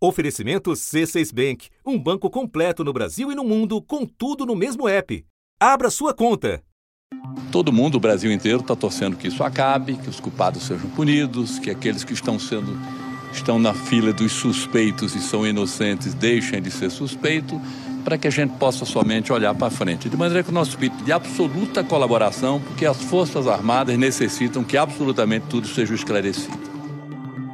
Oferecimento C6 Bank, um banco completo no Brasil e no mundo, com tudo no mesmo app. Abra sua conta. Todo mundo, o Brasil inteiro, está torcendo que isso acabe, que os culpados sejam punidos, que aqueles que estão sendo estão na fila dos suspeitos e são inocentes deixem de ser suspeitos, para que a gente possa somente olhar para frente. De maneira que o nosso pedido de absoluta colaboração, porque as Forças Armadas necessitam que absolutamente tudo seja esclarecido.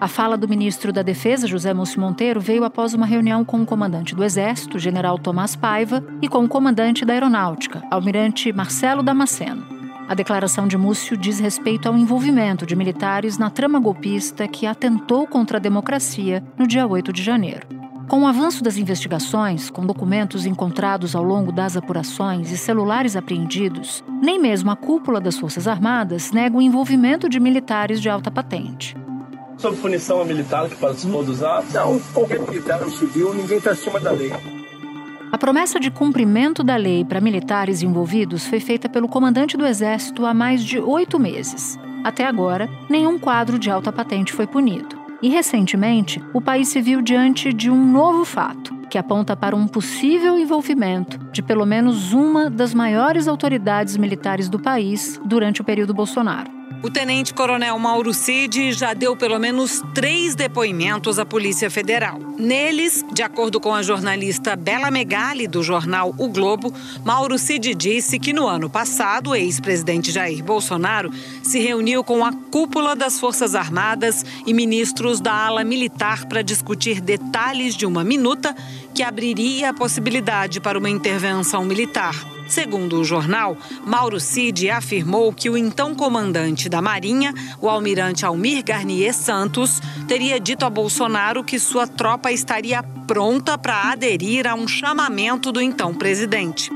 A fala do ministro da Defesa, José Múcio Monteiro, veio após uma reunião com o comandante do Exército, general Tomás Paiva, e com o comandante da Aeronáutica, almirante Marcelo Damasceno. A declaração de Múcio diz respeito ao envolvimento de militares na trama golpista que atentou contra a democracia no dia 8 de janeiro. Com o avanço das investigações, com documentos encontrados ao longo das apurações e celulares apreendidos, nem mesmo a cúpula das Forças Armadas nega o envolvimento de militares de alta patente sobre punição a militar que participou dos atos? Não, qualquer militar ou civil, ninguém está acima da lei. A promessa de cumprimento da lei para militares envolvidos foi feita pelo comandante do Exército há mais de oito meses. Até agora, nenhum quadro de alta patente foi punido. E recentemente, o país se viu diante de um novo fato, que aponta para um possível envolvimento de pelo menos uma das maiores autoridades militares do país durante o período Bolsonaro. O tenente-coronel Mauro Cid já deu pelo menos três depoimentos à Polícia Federal. Neles, de acordo com a jornalista Bela Megali, do jornal O Globo, Mauro Cid disse que no ano passado o ex-presidente Jair Bolsonaro se reuniu com a cúpula das Forças Armadas e ministros da ala militar para discutir detalhes de uma minuta que abriria a possibilidade para uma intervenção militar. Segundo o jornal, Mauro Cid afirmou que o então comandante da Marinha, o almirante Almir Garnier Santos, teria dito a Bolsonaro que sua tropa estaria pronta para aderir a um chamamento do então presidente.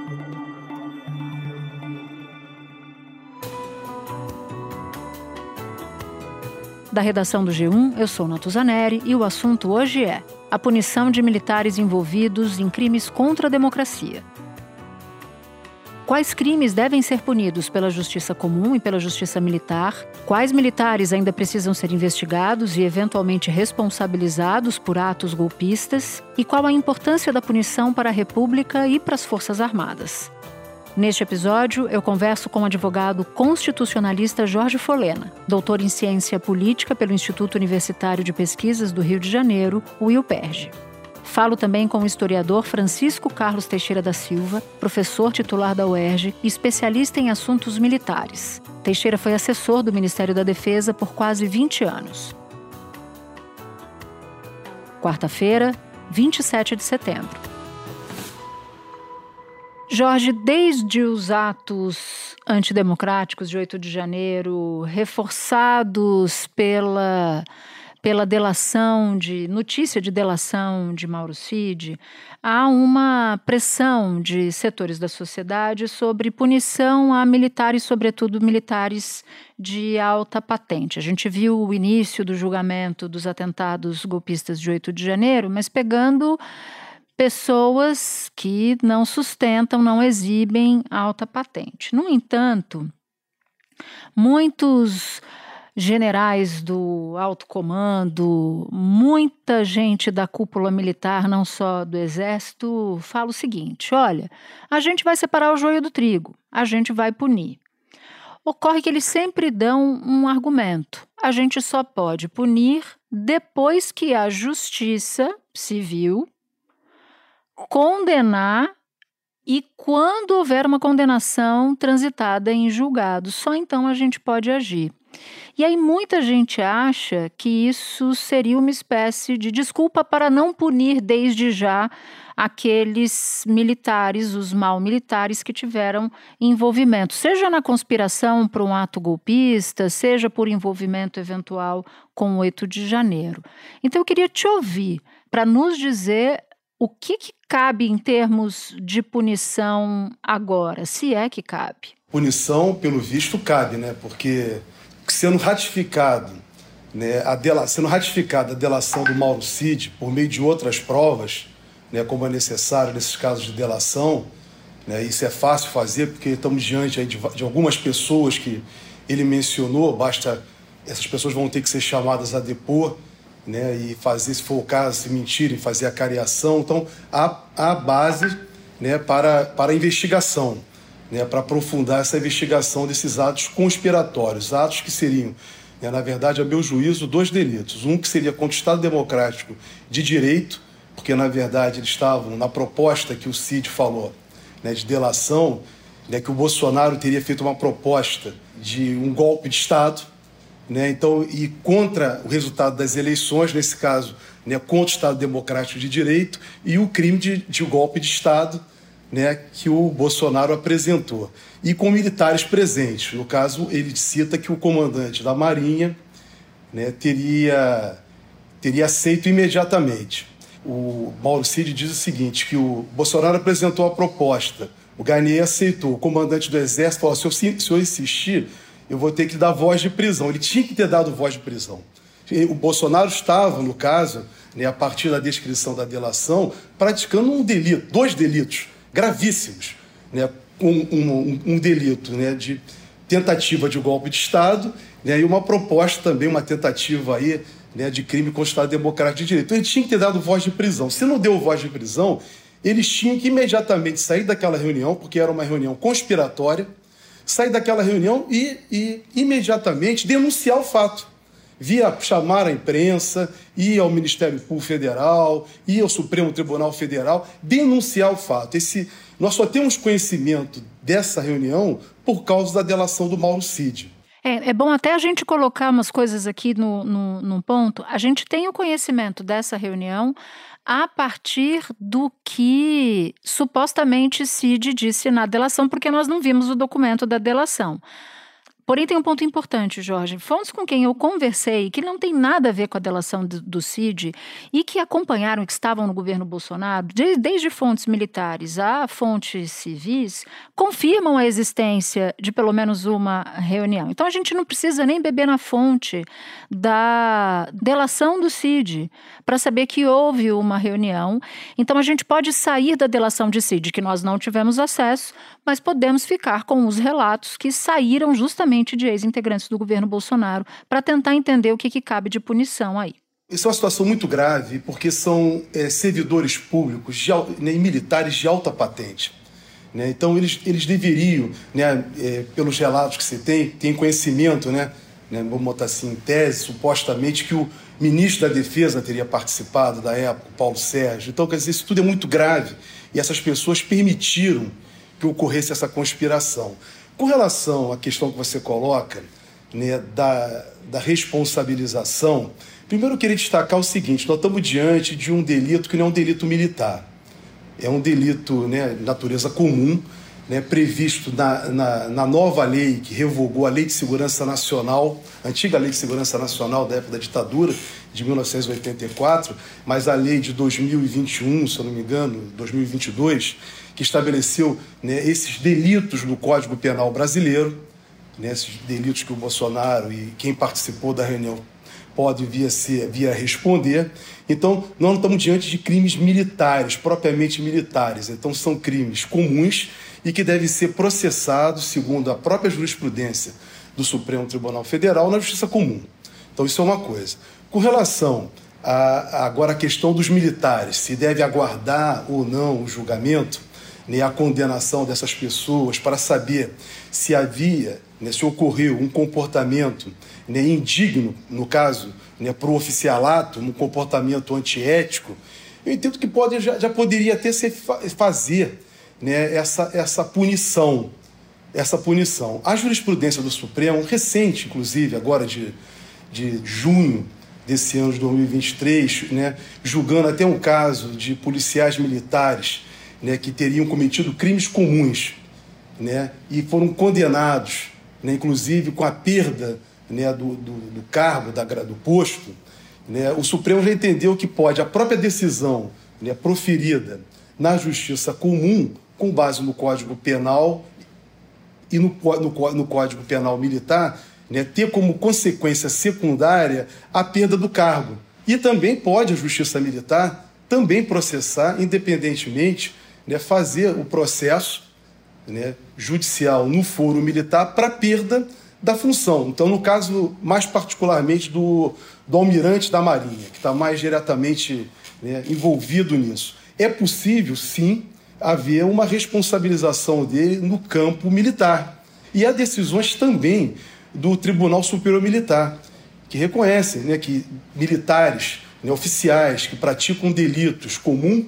Da redação do G1, eu sou Natuzaneri e o assunto hoje é a punição de militares envolvidos em crimes contra a democracia. Quais crimes devem ser punidos pela justiça comum e pela justiça militar? Quais militares ainda precisam ser investigados e eventualmente responsabilizados por atos golpistas? E qual a importância da punição para a República e para as Forças Armadas? Neste episódio, eu converso com o advogado constitucionalista Jorge Folena, doutor em ciência política pelo Instituto Universitário de Pesquisas do Rio de Janeiro, o IUPERJ. Falo também com o historiador Francisco Carlos Teixeira da Silva, professor titular da UERJ e especialista em assuntos militares. Teixeira foi assessor do Ministério da Defesa por quase 20 anos. Quarta-feira, 27 de setembro. Jorge, desde os atos antidemocráticos de 8 de janeiro, reforçados pela pela delação de notícia de delação de Mauro Cid, há uma pressão de setores da sociedade sobre punição a militares, sobretudo militares de alta patente. A gente viu o início do julgamento dos atentados golpistas de 8 de janeiro, mas pegando pessoas que não sustentam, não exibem alta patente. No entanto, muitos generais do alto comando, muita gente da cúpula militar, não só do exército, fala o seguinte: olha, a gente vai separar o joio do trigo, a gente vai punir. Ocorre que eles sempre dão um argumento. A gente só pode punir depois que a justiça civil condenar e quando houver uma condenação transitada em julgado, só então a gente pode agir. E aí muita gente acha que isso seria uma espécie de desculpa para não punir desde já aqueles militares, os mal militares que tiveram envolvimento, seja na conspiração para um ato golpista, seja por envolvimento eventual com o 8 de janeiro. Então eu queria te ouvir para nos dizer o que, que cabe em termos de punição agora, se é que cabe. Punição, pelo visto, cabe, né? Porque sendo ratificado, né, a dela, sendo ratificada a delação do Mauro Cid por meio de outras provas, né, como é necessário nesses casos de delação, né, isso é fácil fazer porque estamos diante de, de algumas pessoas que ele mencionou, basta essas pessoas vão ter que ser chamadas a depor. né, e fazer, se for o caso, se mentirem, fazer a cariação. Então, há, há base né, para, para a investigação, né, para aprofundar essa investigação desses atos conspiratórios, atos que seriam, né, na verdade, a meu juízo, dois delitos. Um que seria contra o Estado Democrático de Direito, porque, na verdade, eles estavam na proposta que o Cid falou, né, de delação, né, que o Bolsonaro teria feito uma proposta de um golpe de Estado, né? Então, e contra o resultado das eleições, nesse caso, né, contra o Estado Democrático de Direito e o crime de, de golpe de Estado né, que o Bolsonaro apresentou. E com militares presentes. No caso, ele cita que o comandante da Marinha né, teria, teria aceito imediatamente. O Mauro Cid diz o seguinte, que o Bolsonaro apresentou a proposta, o Garnier aceitou, o comandante do Exército falou, se eu, se eu insistir, eu vou ter que dar voz de prisão. Ele tinha que ter dado voz de prisão. O Bolsonaro estava, no caso, né, a partir da descrição da delação, praticando um delito, dois delitos gravíssimos. Né, um, um, um delito né, de tentativa de golpe de Estado né, e uma proposta também, uma tentativa aí, né, de crime contra o Estado Democrático de Direito. Então, ele tinha que ter dado voz de prisão. Se não deu voz de prisão, eles tinham que imediatamente sair daquela reunião, porque era uma reunião conspiratória, sair daquela reunião e, e imediatamente denunciar o fato. Via chamar a imprensa, ir ao Ministério Público Federal, ir ao Supremo Tribunal Federal, denunciar o fato. Esse, nós só temos conhecimento dessa reunião por causa da delação do Mauro Cid. É, é, bom até a gente colocar umas coisas aqui no, no, no ponto. A gente tem o conhecimento dessa reunião a partir do que supostamente Cid disse na delação, porque nós não vimos o documento da delação. Porém, tem um ponto importante, Jorge. Fontes com quem eu conversei, que não tem nada a ver com a delação do, do CID e que acompanharam, que estavam no governo Bolsonaro, de, desde fontes militares a fontes civis, confirmam a existência de pelo menos uma reunião. Então, a gente não precisa nem beber na fonte da delação do CID para saber que houve uma reunião. Então, a gente pode sair da delação de CID, que nós não tivemos acesso, mas podemos ficar com os relatos que saíram justamente de ex-integrantes do governo Bolsonaro para tentar entender o que, que cabe de punição aí. Isso é uma situação muito grave, porque são é, servidores públicos de, né, militares de alta patente. Né? Então, eles, eles deveriam, né, é, pelos relatos que você tem, tem conhecimento, né, né, vamos botar assim, em tese, supostamente, que o ministro da Defesa teria participado da época, Paulo Sérgio. Então, quer dizer, isso tudo é muito grave. E essas pessoas permitiram que ocorresse essa conspiração. Com relação à questão que você coloca, né, da, da responsabilização, primeiro eu queria destacar o seguinte: nós estamos diante de um delito que não é um delito militar, é um delito né, de natureza comum, né, previsto na, na, na, nova lei que revogou a Lei de Segurança Nacional, antiga Lei de Segurança Nacional da época da ditadura, de 1984, mas a lei de 2021, se eu não me engano, 2022, que estabeleceu né, esses delitos no Código Penal brasileiro, né, esses delitos que o Bolsonaro e quem participou da reunião pode vir a, ser, vir a responder. Então, nós não estamos diante de crimes militares, propriamente militares. Então, são crimes comuns e que devem ser processados, segundo a própria jurisprudência do Supremo Tribunal Federal, na justiça comum. Então, isso é uma coisa. Com relação a, agora à questão dos militares, se deve aguardar ou não o julgamento, né, a condenação dessas pessoas para saber se havia, né, se ocorreu um comportamento né, indigno, no caso, né, para o oficialato, um comportamento antiético, eu entendo que pode, já, já poderia até ser fazer né, essa, essa punição. Essa punição. A jurisprudência do Supremo, recente, inclusive, agora de, de junho desse ano de 2023, né, julgando até um caso de policiais militares né, que teriam cometido crimes comuns né, e foram condenados, né, inclusive com a perda né, do, do, do cargo, da, do posto, né, o Supremo já entendeu que pode a própria decisão né, proferida na justiça comum, com base no Código Penal e no, no, no Código Penal Militar, né, ter como consequência secundária a perda do cargo. E também pode a Justiça Militar também processar, independentemente né, fazer o processo né, judicial no foro militar para perda da função. Então, no caso, mais particularmente do, do almirante da Marinha, que está mais diretamente né, envolvido nisso. É possível, sim, haver uma responsabilização dele no campo militar. E há decisões também do Tribunal Superior Militar, que reconhecem né, que militares, né, oficiais que praticam delitos comuns,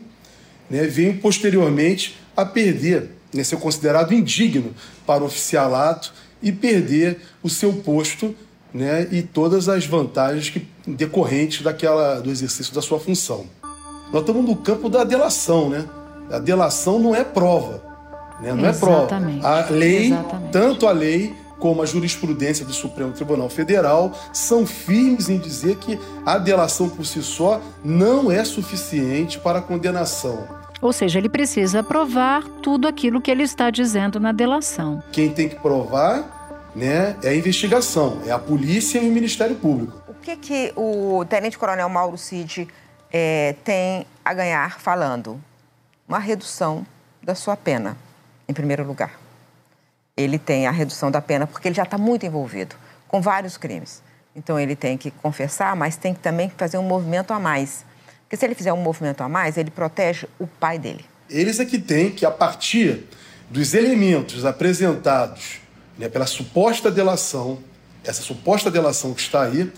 né, venham posteriormente a perder, né, ser considerado indigno para o oficialato e perder o seu posto né, e todas as vantagens que, decorrentes daquela, do exercício da sua função. Nós estamos no campo da delação, né? A delação não é prova, né? não Exatamente. é prova. A lei, Exatamente. tanto a lei como a jurisprudência do Supremo Tribunal Federal são firmes em dizer que a delação por si só não é suficiente para a condenação. Ou seja, ele precisa provar tudo aquilo que ele está dizendo na delação. Quem tem que provar né, é a investigação, é a polícia e o Ministério Público. O que, que o Tenente Coronel Mauro Cid é, tem a ganhar falando? Uma redução da sua pena, em primeiro lugar. Ele tem a redução da pena porque ele já está muito envolvido com vários crimes. Então ele tem que confessar, mas tem que também fazer um movimento a mais. Porque se ele fizer um movimento a mais, ele protege o pai dele. Eles é que têm que, a partir dos elementos apresentados né, pela suposta delação, essa suposta delação que está aí,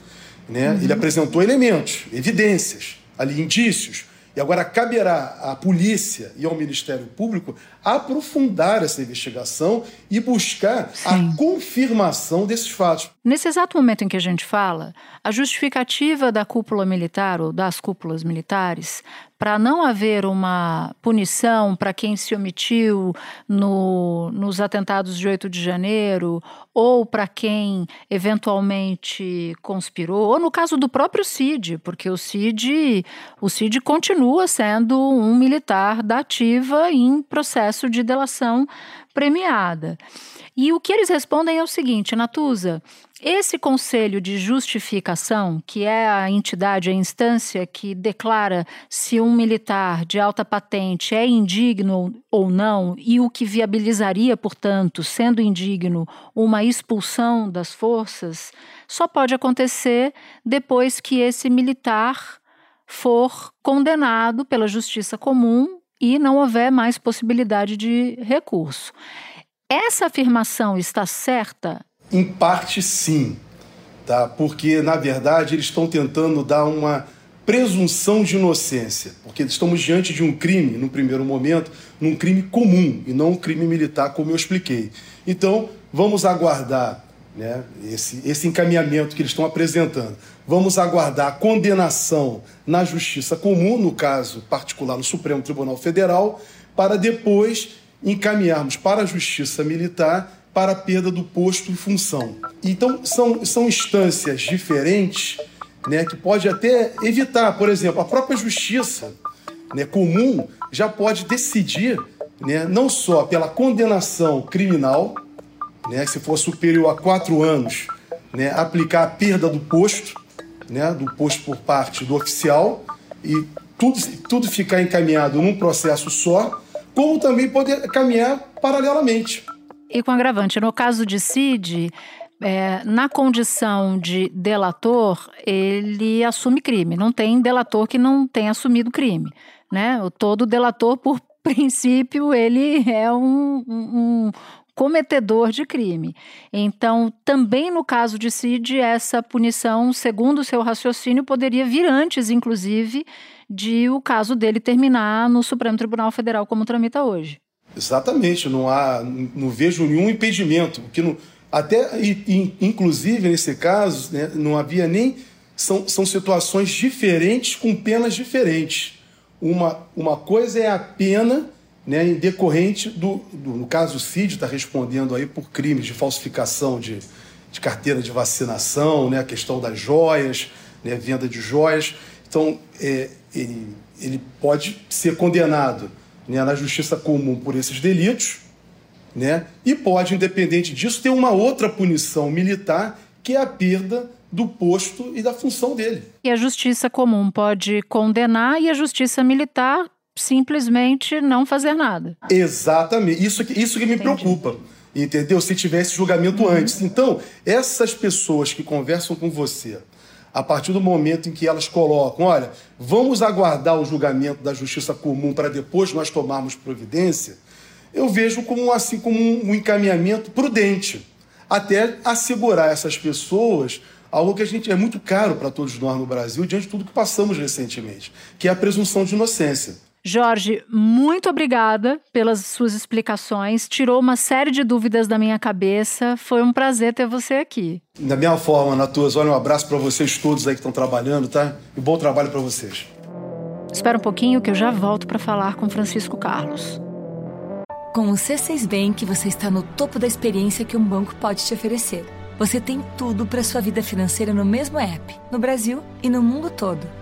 né, uhum. ele apresentou elementos, evidências, ali indícios, e agora caberá à polícia e ao Ministério Público aprofundar essa investigação e buscar Sim. a confirmação desses fatos. Nesse exato momento em que a gente fala, a justificativa da cúpula militar ou das cúpulas militares para não haver uma punição para quem se omitiu no, nos atentados de 8 de janeiro, ou para quem eventualmente conspirou, ou no caso do próprio Cid, porque o Cid, o Cid continua sendo um militar da ativa em processo de delação premiada. E o que eles respondem é o seguinte, Natuza, esse conselho de justificação, que é a entidade, a instância que declara se um militar de alta patente é indigno ou não, e o que viabilizaria, portanto, sendo indigno, uma expulsão das forças, só pode acontecer depois que esse militar for condenado pela justiça comum e não houver mais possibilidade de recurso. Essa afirmação está certa? Em parte, sim, tá? Porque na verdade eles estão tentando dar uma presunção de inocência, porque estamos diante de um crime, no primeiro momento, num crime comum e não um crime militar, como eu expliquei. Então, vamos aguardar né, esse, esse encaminhamento que eles estão apresentando. Vamos aguardar condenação na justiça comum, no caso particular no Supremo Tribunal Federal, para depois encaminharmos para a justiça militar para a perda do posto e função. Então, são, são instâncias diferentes né, que pode até evitar, por exemplo, a própria justiça né, comum já pode decidir né, não só pela condenação criminal, né, se for superior a quatro anos, né, aplicar a perda do posto, né, do posto por parte do oficial, e tudo, tudo ficar encaminhado num processo só, como também poder caminhar paralelamente. E com agravante, no caso de Cid, é, na condição de delator, ele assume crime. Não tem delator que não tenha assumido crime. Né? Todo delator, por princípio, ele é um, um, cometedor de crime. Então, também no caso de Cid, essa punição, segundo o seu raciocínio, poderia vir antes, inclusive, de o caso dele terminar no Supremo Tribunal Federal como tramita hoje. Exatamente, não há, não vejo nenhum impedimento, que não, até inclusive nesse caso, né, não havia nem são, são situações diferentes com penas diferentes. Uma, uma coisa é a pena né, em decorrente do, do no caso o Cid está respondendo aí por crimes de falsificação de, de carteira de vacinação, né, a questão das joias, né, venda de joias. Então é, ele, ele pode ser condenado né, na justiça comum por esses delitos, né, e pode, independente disso, ter uma outra punição militar, que é a perda do posto e da função dele. E a justiça comum pode condenar e a justiça militar simplesmente não fazer nada. Exatamente. Isso que, isso que me Entendi. preocupa. entendeu? Se tivesse julgamento antes. Então, essas pessoas que conversam com você, a partir do momento em que elas colocam, olha, vamos aguardar o julgamento da justiça comum para depois nós tomarmos providência, eu vejo como assim como um encaminhamento prudente, até assegurar essas pessoas algo que a gente é muito caro para todos nós no Brasil diante de tudo que passamos recentemente, que é a presunção de inocência. Jorge, muito obrigada pelas suas explicações. Tirou uma série de dúvidas da minha cabeça. Foi um prazer ter você aqui. Da minha forma, Natuas, olha, um abraço para vocês todos aí que estão trabalhando, tá? E bom trabalho para vocês. Espera um pouquinho que eu já volto para falar com Francisco Carlos. Com o C6 Bank, você está no topo da experiência que um banco pode te oferecer. Você tem tudo para sua vida financeira no mesmo app, no Brasil e no mundo todo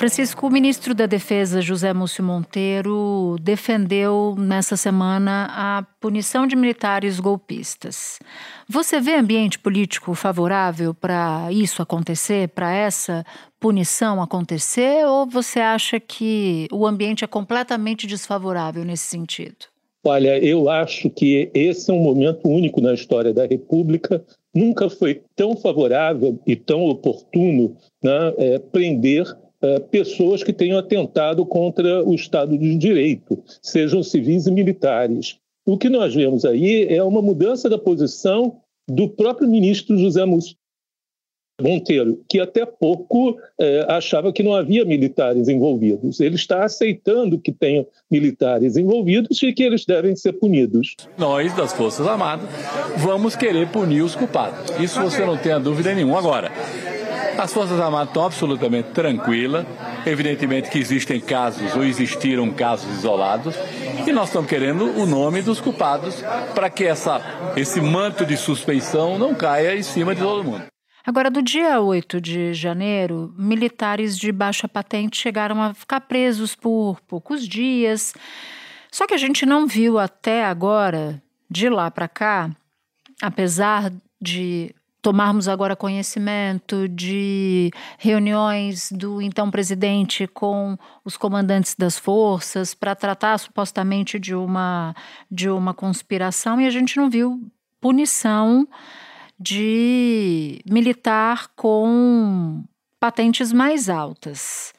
Francisco, o ministro da Defesa, José Múcio Monteiro, defendeu nessa semana a punição de militares golpistas. Você vê ambiente político favorável para isso acontecer, para essa punição acontecer, ou você acha que o ambiente é completamente desfavorável nesse sentido? Olha, eu acho que esse é um momento único na história da República. Nunca foi tão favorável e tão oportuno né, é, prender pessoas que tenham atentado contra o Estado de Direito, sejam civis e militares. O que nós vemos aí é uma mudança da posição do próprio ministro José Monteiro, que até pouco eh, achava que não havia militares envolvidos. Ele está aceitando que tenham militares envolvidos e que eles devem ser punidos. Nós, das Forças Armadas, vamos querer punir os culpados. Isso você não tem a dúvida nenhuma. Agora, as Forças Armadas estão absolutamente tranquilas. Evidentemente que existem casos ou existiram casos isolados. E nós estamos querendo o nome dos culpados para que essa, esse manto de suspeição não caia em cima de todo mundo. Agora, do dia 8 de janeiro, militares de baixa patente chegaram a ficar presos por poucos dias. Só que a gente não viu até agora, de lá para cá, apesar de tomarmos agora conhecimento de reuniões do então presidente com os comandantes das forças para tratar supostamente de uma de uma conspiração e a gente não viu punição de militar com patentes mais altas.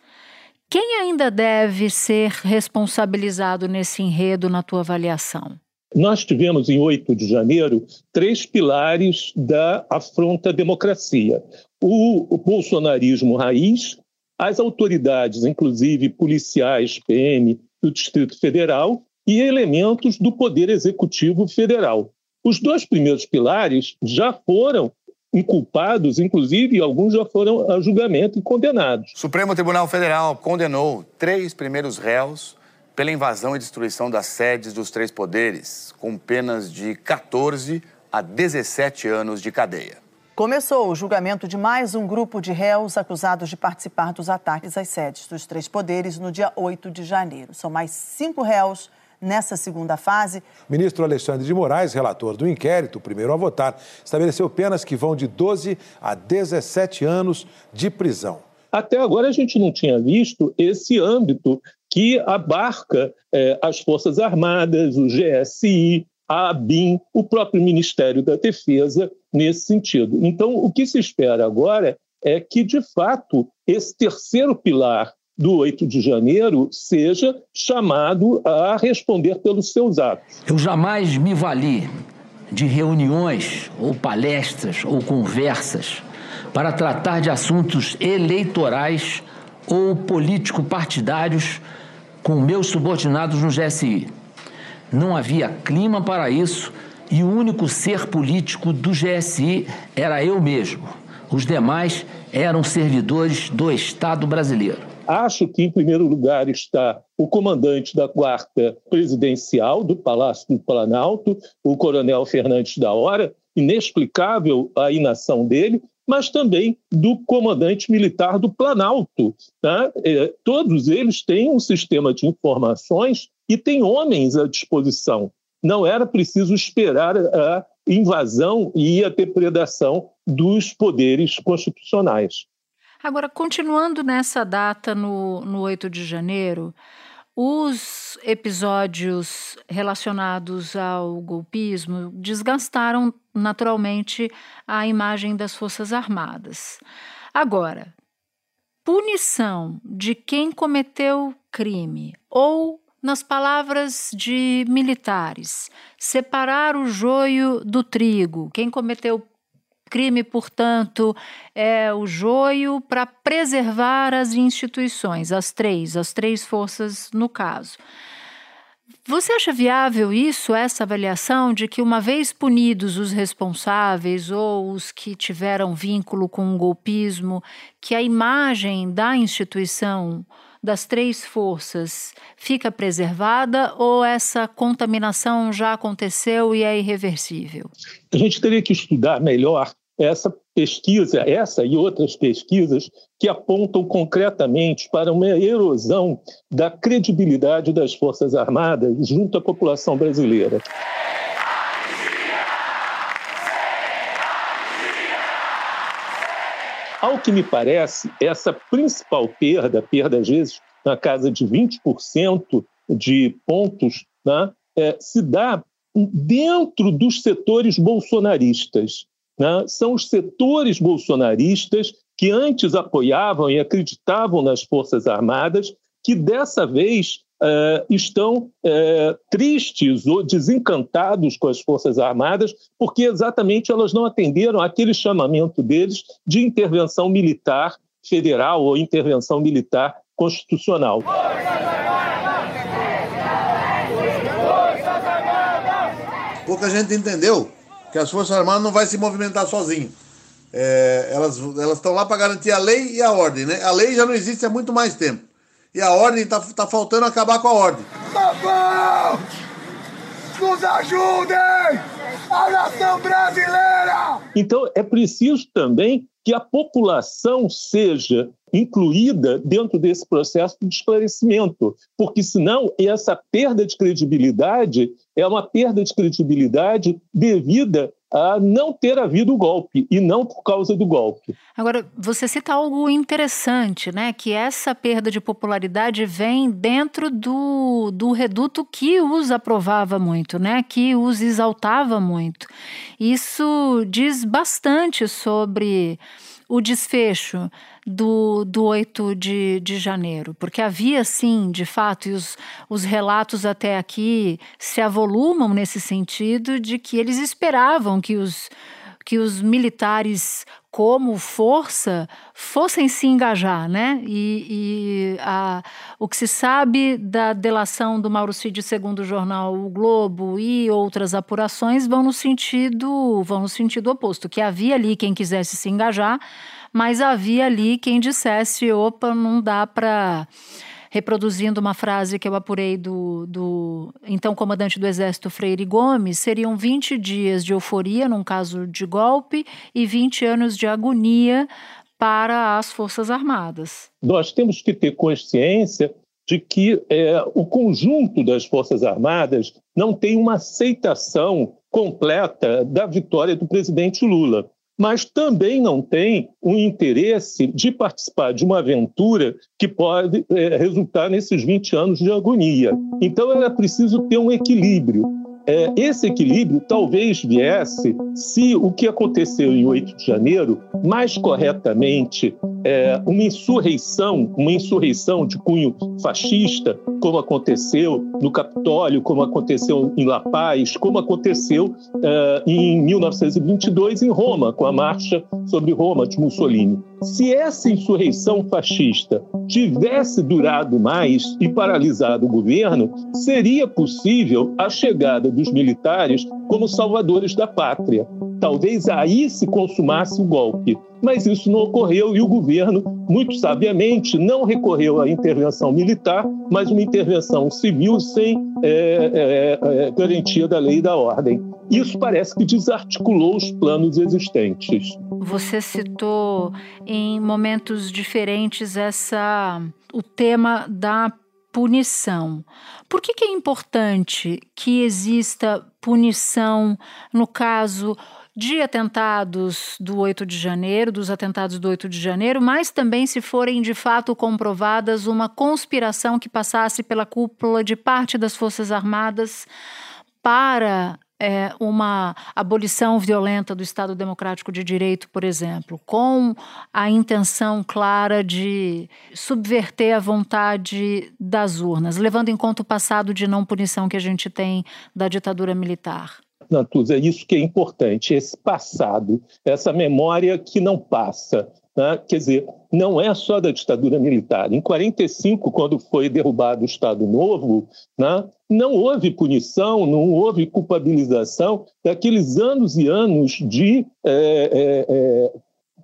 Quem ainda deve ser responsabilizado nesse enredo na tua avaliação? Nós tivemos, em 8 de janeiro, três pilares da afronta à democracia: o, o bolsonarismo raiz, as autoridades, inclusive policiais, PM, do Distrito Federal, e elementos do Poder Executivo Federal. Os dois primeiros pilares já foram inculpados, inclusive alguns já foram a julgamento e condenados. O Supremo Tribunal Federal condenou três primeiros réus pela invasão e destruição das sedes dos três poderes, com penas de 14 a 17 anos de cadeia. Começou o julgamento de mais um grupo de réus acusados de participar dos ataques às sedes dos três poderes no dia 8 de janeiro. São mais cinco réus nessa segunda fase. O ministro Alexandre de Moraes, relator do inquérito, primeiro a votar, estabeleceu penas que vão de 12 a 17 anos de prisão. Até agora a gente não tinha visto esse âmbito que abarca é, as Forças Armadas, o GSI, a ABIN, o próprio Ministério da Defesa nesse sentido. Então, o que se espera agora é que, de fato, esse terceiro pilar do 8 de janeiro seja chamado a responder pelos seus atos. Eu jamais me vali de reuniões ou palestras ou conversas para tratar de assuntos eleitorais ou político-partidários com meus subordinados no GSI. Não havia clima para isso e o único ser político do GSI era eu mesmo. Os demais eram servidores do Estado brasileiro. Acho que, em primeiro lugar, está o comandante da Quarta Presidencial do Palácio do Planalto, o coronel Fernandes da Hora, inexplicável a inação dele, mas também do comandante militar do Planalto. Tá? É, todos eles têm um sistema de informações e têm homens à disposição. Não era preciso esperar a invasão e a depredação dos poderes constitucionais. Agora, continuando nessa data, no, no 8 de janeiro, os episódios relacionados ao golpismo desgastaram naturalmente a imagem das Forças Armadas. Agora, punição de quem cometeu crime ou nas palavras de militares, separar o joio do trigo. Quem cometeu crime, portanto, é o joio para preservar as instituições, as três, as três forças no caso. Você acha viável isso, essa avaliação de que, uma vez punidos os responsáveis ou os que tiveram vínculo com o golpismo, que a imagem da instituição das três forças fica preservada ou essa contaminação já aconteceu e é irreversível? A gente teria que estudar melhor essa pesquisa, essa e outras pesquisas que apontam concretamente para uma erosão da credibilidade das Forças Armadas junto à população brasileira. Ao que me parece, essa principal perda, perda às vezes na casa de 20% de pontos, né, é, se dá dentro dos setores bolsonaristas né, são os setores bolsonaristas que antes apoiavam e acreditavam nas Forças Armadas, que dessa vez uh, estão uh, tristes ou desencantados com as Forças Armadas, porque exatamente elas não atenderam aquele chamamento deles de intervenção militar federal ou intervenção militar constitucional. Pouca gente entendeu que as Forças Armadas não vai se movimentar sozinho. É, elas elas estão lá para garantir a lei e a ordem, né? A lei já não existe há muito mais tempo. E a ordem está tá faltando acabar com a ordem. Papão! Nos ajudem! A nação brasileira! Então é preciso também que a população seja incluída dentro desse processo de esclarecimento, porque senão essa perda de credibilidade é uma perda de credibilidade devida a não ter havido o golpe e não por causa do golpe. Agora, você cita algo interessante, né? Que essa perda de popularidade vem dentro do, do reduto que os aprovava muito, né? Que os exaltava muito. Isso diz bastante sobre o desfecho do, do 8 de, de janeiro, porque havia sim, de fato, e os, os relatos até aqui se avolumam nesse sentido de que eles esperavam que os, que os militares como força fossem se engajar, né? E, e a, o que se sabe da delação do Mauro Cid segundo o jornal O Globo e outras apurações vão no sentido vão no sentido oposto, que havia ali quem quisesse se engajar, mas havia ali quem dissesse, opa, não dá para reproduzindo uma frase que eu apurei do, do então comandante do Exército Freire Gomes, seriam 20 dias de euforia num caso de golpe e 20 anos de agonia para as Forças Armadas. Nós temos que ter consciência de que é, o conjunto das Forças Armadas não tem uma aceitação completa da vitória do presidente Lula mas também não tem o interesse de participar de uma aventura que pode é, resultar nesses 20 anos de agonia. Então era preciso ter um equilíbrio. É, esse equilíbrio talvez viesse se o que aconteceu em 8 de janeiro, mais corretamente, é, uma insurreição, uma insurreição de cunho fascista, como aconteceu no Capitólio, como aconteceu em La Paz, como aconteceu é, em 1922 em Roma, com a marcha sobre Roma de Mussolini. Se essa insurreição fascista tivesse durado mais e paralisado o governo, seria possível a chegada dos militares como salvadores da pátria. Talvez aí se consumasse o golpe. Mas isso não ocorreu e o governo, muito sabiamente, não recorreu à intervenção militar, mas uma intervenção civil sem é, é, é, garantia da lei e da ordem. Isso parece que desarticulou os planos existentes. Você citou em momentos diferentes essa o tema da punição. Por que, que é importante que exista punição no caso de atentados do 8 de janeiro, dos atentados do 8 de janeiro, mas também se forem de fato comprovadas uma conspiração que passasse pela cúpula de parte das Forças Armadas para é, uma abolição violenta do Estado Democrático de Direito, por exemplo, com a intenção clara de subverter a vontade das urnas, levando em conta o passado de não punição que a gente tem da ditadura militar. Natuza, é isso que é importante, esse passado, essa memória que não passa. Né? Quer dizer, não é só da ditadura militar. Em 45, quando foi derrubado o Estado Novo, né? não houve punição, não houve culpabilização daqueles anos e anos de é, é, é,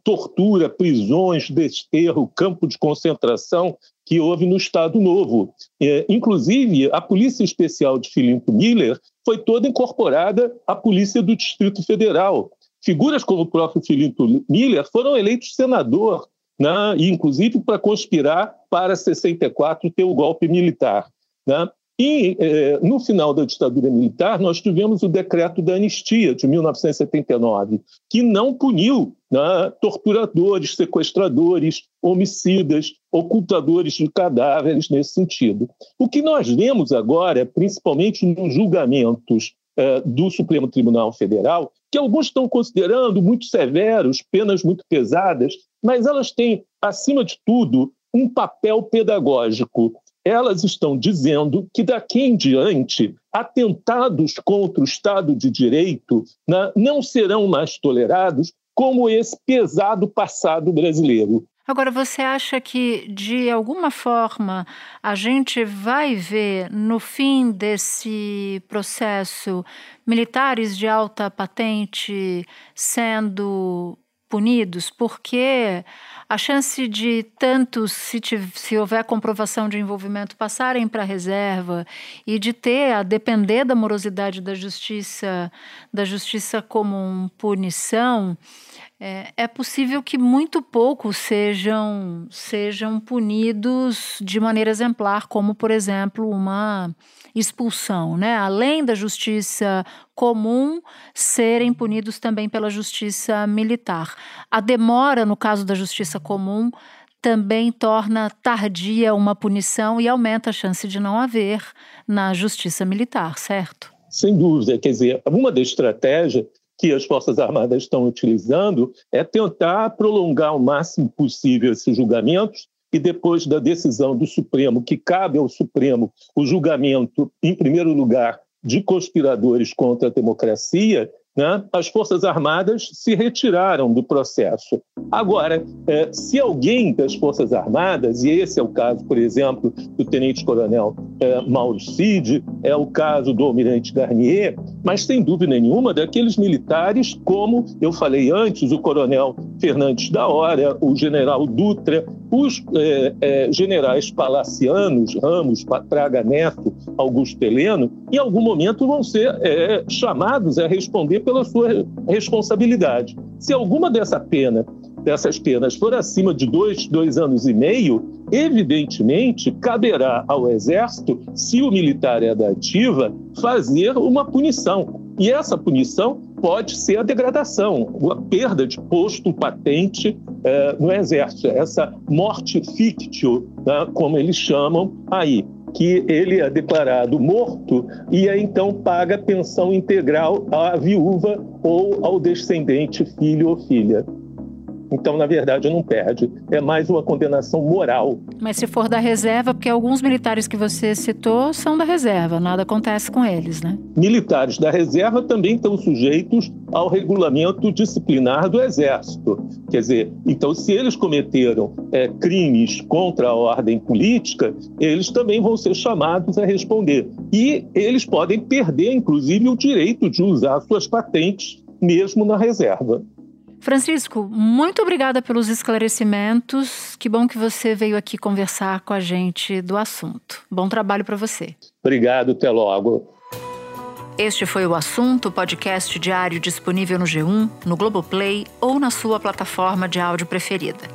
tortura, prisões, desterro, campo de concentração que houve no Estado Novo. É, inclusive, a Polícia Especial de Philip Miller foi toda incorporada à Polícia do Distrito Federal. Figuras como o próprio Philip Miller foram eleitos senador, né, inclusive para conspirar para 64 ter o golpe militar. Né? E, eh, no final da ditadura militar, nós tivemos o decreto da anistia de 1979, que não puniu né, torturadores, sequestradores, homicidas, ocultadores de cadáveres nesse sentido. O que nós vemos agora, principalmente nos julgamentos eh, do Supremo Tribunal Federal, que alguns estão considerando muito severos, penas muito pesadas, mas elas têm, acima de tudo, um papel pedagógico elas estão dizendo que daqui em diante atentados contra o Estado de Direito né, não serão mais tolerados como esse pesado passado brasileiro. Agora, você acha que, de alguma forma, a gente vai ver no fim desse processo militares de alta patente sendo punidos? Porque a chance de tantos, se, se houver comprovação de envolvimento, passarem para a reserva e de ter, a depender da morosidade da justiça, da justiça como punição, é, é, possível que muito poucos sejam, sejam punidos de maneira exemplar, como, por exemplo, uma expulsão, né? Além da justiça comum, serem punidos também pela justiça militar. A demora, no caso da justiça comum, também torna tardia uma punição e aumenta a chance de não haver na justiça militar, certo? Sem dúvida. Quer dizer, uma das estratégias que as Forças Armadas estão utilizando é tentar prolongar o máximo possível esses julgamentos e depois da decisão do Supremo, que cabe ao Supremo o julgamento, em primeiro lugar, de conspiradores contra a democracia, né, as Forças Armadas se retiraram do processo. Agora, é, se alguém das Forças Armadas, e esse é o caso, por exemplo, do Tenente-Coronel é, Mauro Cid, é o caso do Almirante Garnier, mas sem dúvida nenhuma daqueles militares, como eu falei antes, o Coronel Fernandes da Hora, o General Dutra, os é, generais palacianos, Ramos, Praga Neto, Augusto Heleno, em algum momento vão ser chamados a responder pela sua responsabilidade. Se alguma dessa pena, dessas penas for acima de dois, dois anos e meio, evidentemente caberá ao Exército, se o militar é da ativa, fazer uma punição. E essa punição pode ser a degradação, a perda de posto, patente é, no Exército, essa morte fictio, né, como eles chamam aí que ele é declarado morto e aí então paga pensão integral à viúva ou ao descendente, filho ou filha. Então, na verdade, não perde. É mais uma condenação moral. Mas se for da reserva, porque alguns militares que você citou são da reserva, nada acontece com eles, né? Militares da reserva também estão sujeitos ao regulamento disciplinar do Exército. Quer dizer, então, se eles cometeram é, crimes contra a ordem política, eles também vão ser chamados a responder. E eles podem perder, inclusive, o direito de usar suas patentes, mesmo na reserva. Francisco, muito obrigada pelos esclarecimentos. Que bom que você veio aqui conversar com a gente do assunto. Bom trabalho para você. Obrigado, até logo. Este foi o assunto, podcast diário disponível no G1, no Globoplay ou na sua plataforma de áudio preferida.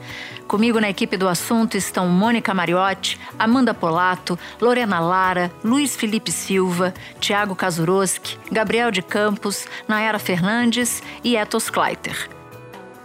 Comigo na equipe do assunto estão Mônica Mariotti, Amanda Polato, Lorena Lara, Luiz Felipe Silva, Tiago Kazuroski, Gabriel de Campos, Nayara Fernandes e Etos Kleiter.